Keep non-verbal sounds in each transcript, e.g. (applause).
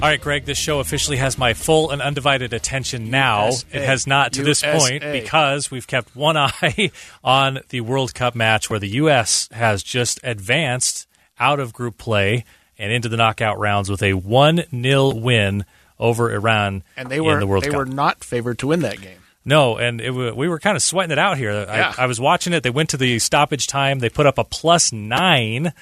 All right, Greg, this show officially has my full and undivided attention now. USA. It has not to this point because we've kept one (laughs) eye on the World Cup match where the U.S. has just advanced out of group play and into the knockout rounds with a 1 0 win over Iran and they were in the World they Cup. were not favored to win that game. No, and it, we were kind of sweating it out here. Yeah. I, I was watching it. They went to the stoppage time. They put up a plus nine.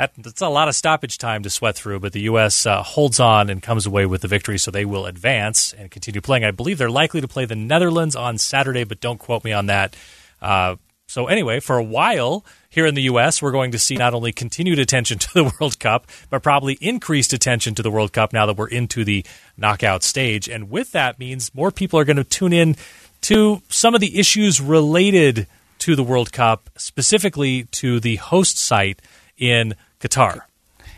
That, that's a lot of stoppage time to sweat through, but the U.S. Uh, holds on and comes away with the victory, so they will advance and continue playing. I believe they're likely to play the Netherlands on Saturday, but don't quote me on that. Uh, so, anyway, for a while here in the U.S., we're going to see not only continued attention to the (laughs) World Cup, but probably increased attention to the World Cup now that we're into the knockout stage. And with that means more people are going to tune in to some of the issues related to the World Cup, specifically to the host site in Qatar.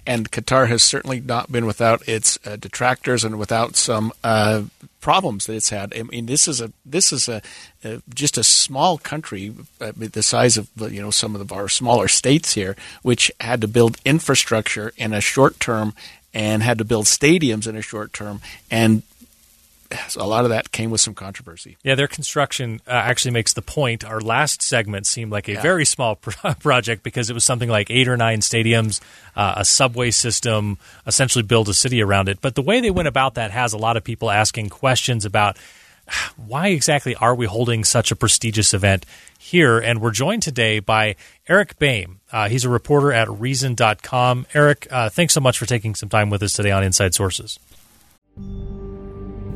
And Qatar has certainly not been without its uh, detractors and without some uh, problems that it's had. I mean, this is a this is a, uh, just a small country, uh, the size of you know some of our smaller states here, which had to build infrastructure in a short term and had to build stadiums in a short term, and a lot of that came with some controversy. Yeah, their construction uh, actually makes the point. Our last segment seemed like a Yeah. very small pro- (laughs) project because it was something like eight or nine stadiums, uh, a subway system, essentially build a city around it. But the way they went about that has a lot of people asking questions about (sighs) why exactly are we holding such a prestigious event here? And we're joined today by Eric Boehm. Uh, he's a reporter at Reason.com. Eric, uh, thanks so much for taking some time with us today on Inside Sources.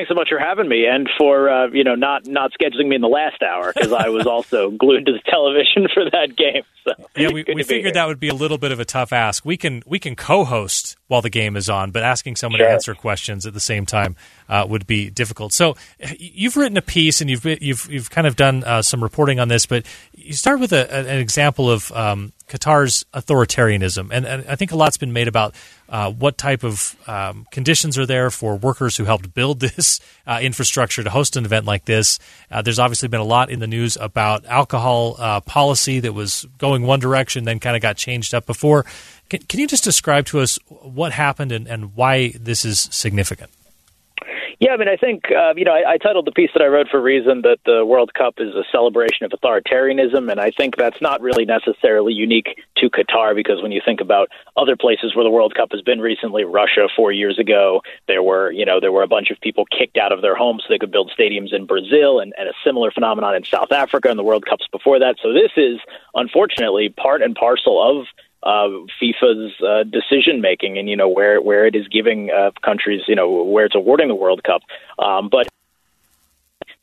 Thanks so much for having me, and for uh, you know not not scheduling me in the last hour because I was also (laughs) glued to the television for that game. So Yeah, we, we figured that would be a little bit of a tough ask. We can we can co-host while the game is on, but asking someone to answer questions at the same time uh, would be difficult. So you've written a piece and you've you've you've kind of done uh, some reporting on this, but you start with a, an example of um, Qatar's authoritarianism, and, and I think a lot's been made about uh, what type of um, conditions are there for workers who helped build (laughs) this uh, infrastructure to host an event like this. Uh, there's obviously been a lot in the news about alcohol uh, policy that was going one direction, then kind of got changed up before. Can, can you just describe to us what happened and, and why this is significant? Yeah, I mean, I think uh, you know, I, I titled the piece that I wrote for reason that the World Cup is a celebration of authoritarianism, and I think that's not really necessarily unique to Qatar because when you think about other places where the World Cup has been recently, Russia four years ago, there were you know there were a bunch of people kicked out of their homes so they could build stadiums in Brazil, and, and a similar phenomenon in South Africa and the World Cups before that. So this is unfortunately part and parcel of uh, FIFA's uh, decision making, and you know where where it is giving uh, countries, you know where it's awarding the World Cup, um, but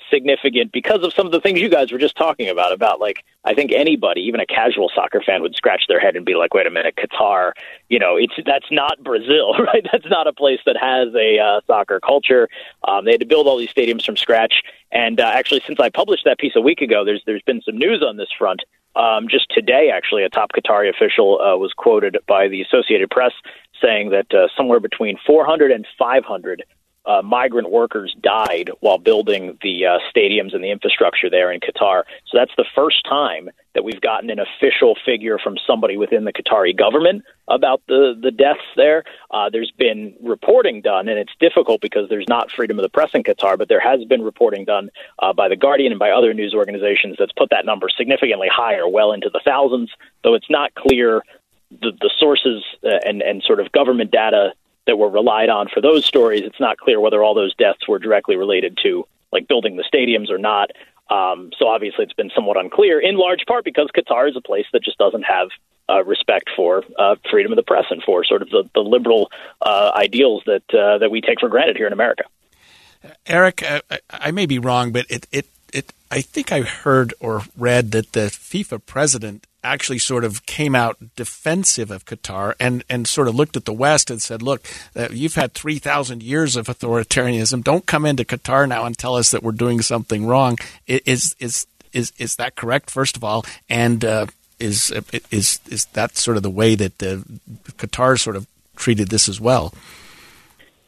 significant because of some of the things you guys were just talking about. About like I think anybody, even a casual soccer fan, would scratch their head and be like, "Wait a minute, Qatar, you know, it's that's not Brazil, (laughs) right? That's not a place that has a uh, soccer culture. Um, they had to build all these stadiums from scratch, and uh, actually, since I published that piece a week ago, there's there's been some news on this front. Um, just today, actually, a top Qatari official uh, was quoted by the Associated Press saying that uh, somewhere between 400 and 500 uh, migrant workers died while building the uh, stadiums and the infrastructure there in Qatar. So that's the first time that we've gotten an official figure from somebody within the Qatari government about the the deaths there. Uh, there's been reporting done, and it's difficult because there's not freedom of the press in Qatar, but there has been reporting done uh, by the Guardian and by other news organizations that's put that number significantly higher, well into the thousands. Though it's not clear the, the sources uh, and and sort of government data that were relied on for those stories. It's not clear whether all those deaths were directly related to like building the stadiums or not. Um, so obviously, it's been somewhat unclear, in large part because Qatar is a place that just doesn't have uh, respect for uh, freedom of the press and for sort of the, the liberal uh, ideals that uh, that we take for granted here in America. Eric, I, I may be wrong, but it, it it I think I heard or read that the FIFA president actually sort of came out defensive of Qatar and, and sort of looked at the West and said, look, uh, you've had 3,000 years of authoritarianism. Don't come into Qatar now and tell us that we're doing something wrong. Is, is, is, is that correct, first of all? And uh, is, is, is that sort of the way that uh, Qatar sort of treated this as well?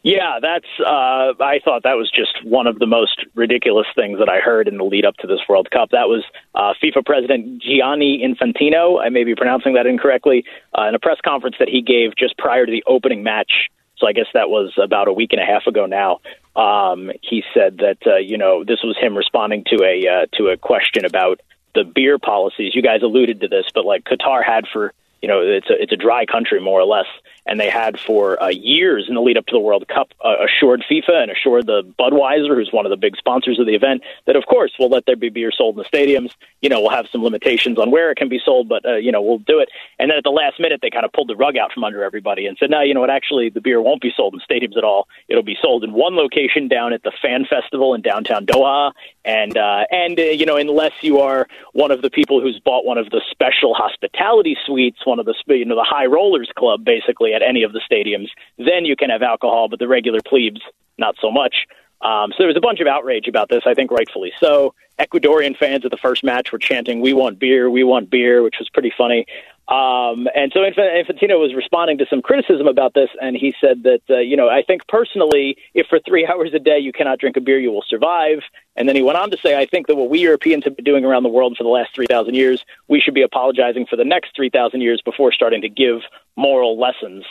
Yeah, that's. Uh, I thought that was just one of the most ridiculous things that I heard in the lead up to this World Cup. That was uh, FIFA President Gianni Infantino. I may be pronouncing that incorrectly. Uh, in a press conference that he gave just prior to the opening match, so I guess that was about a week and a half ago now. Um, he said that uh, you know this was him responding to a uh, to a question about the beer policies. You guys alluded to this, but like Qatar had for you know it's a it's a dry country more or less and they had for uh, years in the lead up to the World Cup uh, assured FIFA and assured the Budweiser, who's one of the big sponsors of the event, that of course we'll let there be beer sold in the stadiums. You know, we'll have some limitations on where it can be sold, but uh, you know we'll do it. And then at the last minute, they kind of pulled the rug out from under everybody and said, "No, you know what? Actually, the beer won't be sold in stadiums at all. It'll be sold in one location down at the Fan Festival in downtown Doha, and uh, and uh, you know, unless you are one of the people who's bought one of the special hospitality suites, one of the you know the high rollers club, basically at any of the stadiums, then you can have alcohol, but the regular plebes, not so much. Um, so there was a bunch of outrage about this, I think rightfully so. Ecuadorian fans at the first match were chanting, We want beer, we want beer, which was pretty funny. Um, and so Infantino was responding to some criticism about this, and he said that, uh, you know, I think personally, if for three (laughs) hours a day you cannot drink a beer, you will survive. And then he went on to say, I think that what we Europeans have been doing around the world for the last 3,000 years, we should be apologizing for the next 3,000 years before starting to give moral lessons.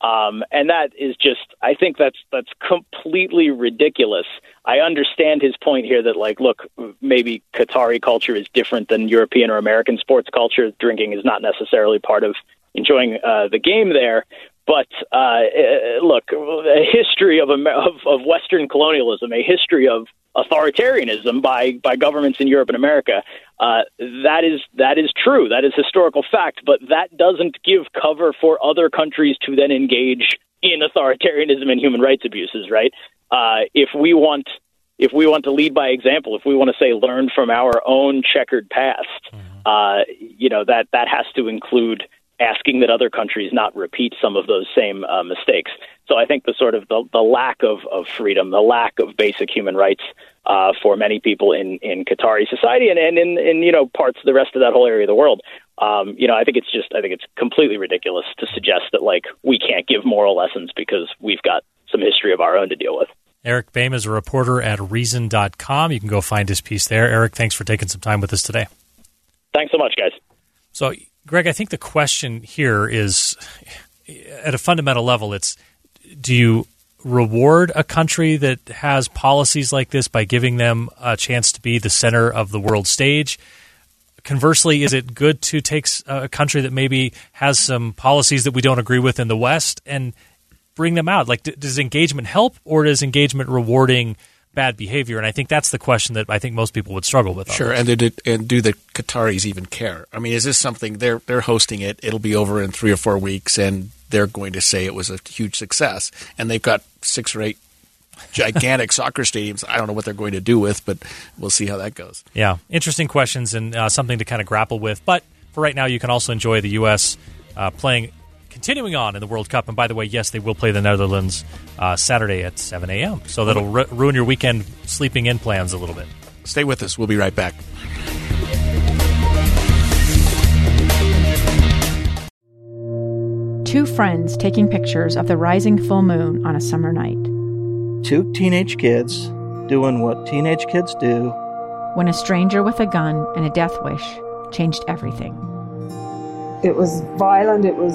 Um, and that is just, I think that's that's completely ridiculous. I understand his point here that, like, look, maybe Qatari culture is different than European or American sports culture. Drinking is not necessarily part of enjoying uh, the game there. But uh, uh look, a history of, of of Western colonialism, a history of authoritarianism by by governments in Europe and America. Uh, that is that is true. That is historical fact. But that doesn't give cover for other countries to then engage in authoritarianism and human rights abuses. Right? Uh, if we want if we want to lead by example, if we want to say learn from our own checkered past, mm-hmm. uh, you know that that has to include asking that other countries not repeat some of those same uh, mistakes. So I think the sort of the, the lack of, of freedom, the lack of basic human rights uh, for many people in, in Qatari society and, and in, in you know parts of the rest of that whole area of the world. Um, you know, I think it's just I think it's completely ridiculous to suggest that like we can't give moral lessons because we've got some history of our own to deal with. Eric Boehm is a reporter at Reason.com. You can go find his piece there. Eric, thanks for taking some time with us today. Thanks so much, guys. So, Greg, I think the question here is at a fundamental level, it's do you reward a country that has policies like this by giving them a chance to be the center of the world stage? Conversely, is it good to take a country that maybe has some policies that we don't agree with in the West and bring them out? Like, does engagement help, or does engagement rewarding bad behavior? And I think that's the question that I think most people would struggle with. Sure, and, did, and do the Qataris even care? I mean, is this something they're they're hosting it? It'll be over in three or four weeks, and they're going to say it was a huge success. And they've got six or eight gigantic (laughs) soccer stadiums. I don't know what they're going to do with, but we'll see how that goes. Yeah, interesting questions and uh, something to kind of grapple with. But for right now, you can also enjoy the U.S. Uh, playing, continuing on in the World Cup. And by the way, yes, they will play the Netherlands uh, Saturday at 7 a.m. So that'll ru- ruin your weekend sleeping in plans a little bit. Stay with us. We'll be right back. Two friends taking pictures of the rising full moon on a summer night two teenage kids doing what teenage kids do. When a stranger with a gun and a death wish changed everything. It was violent, it was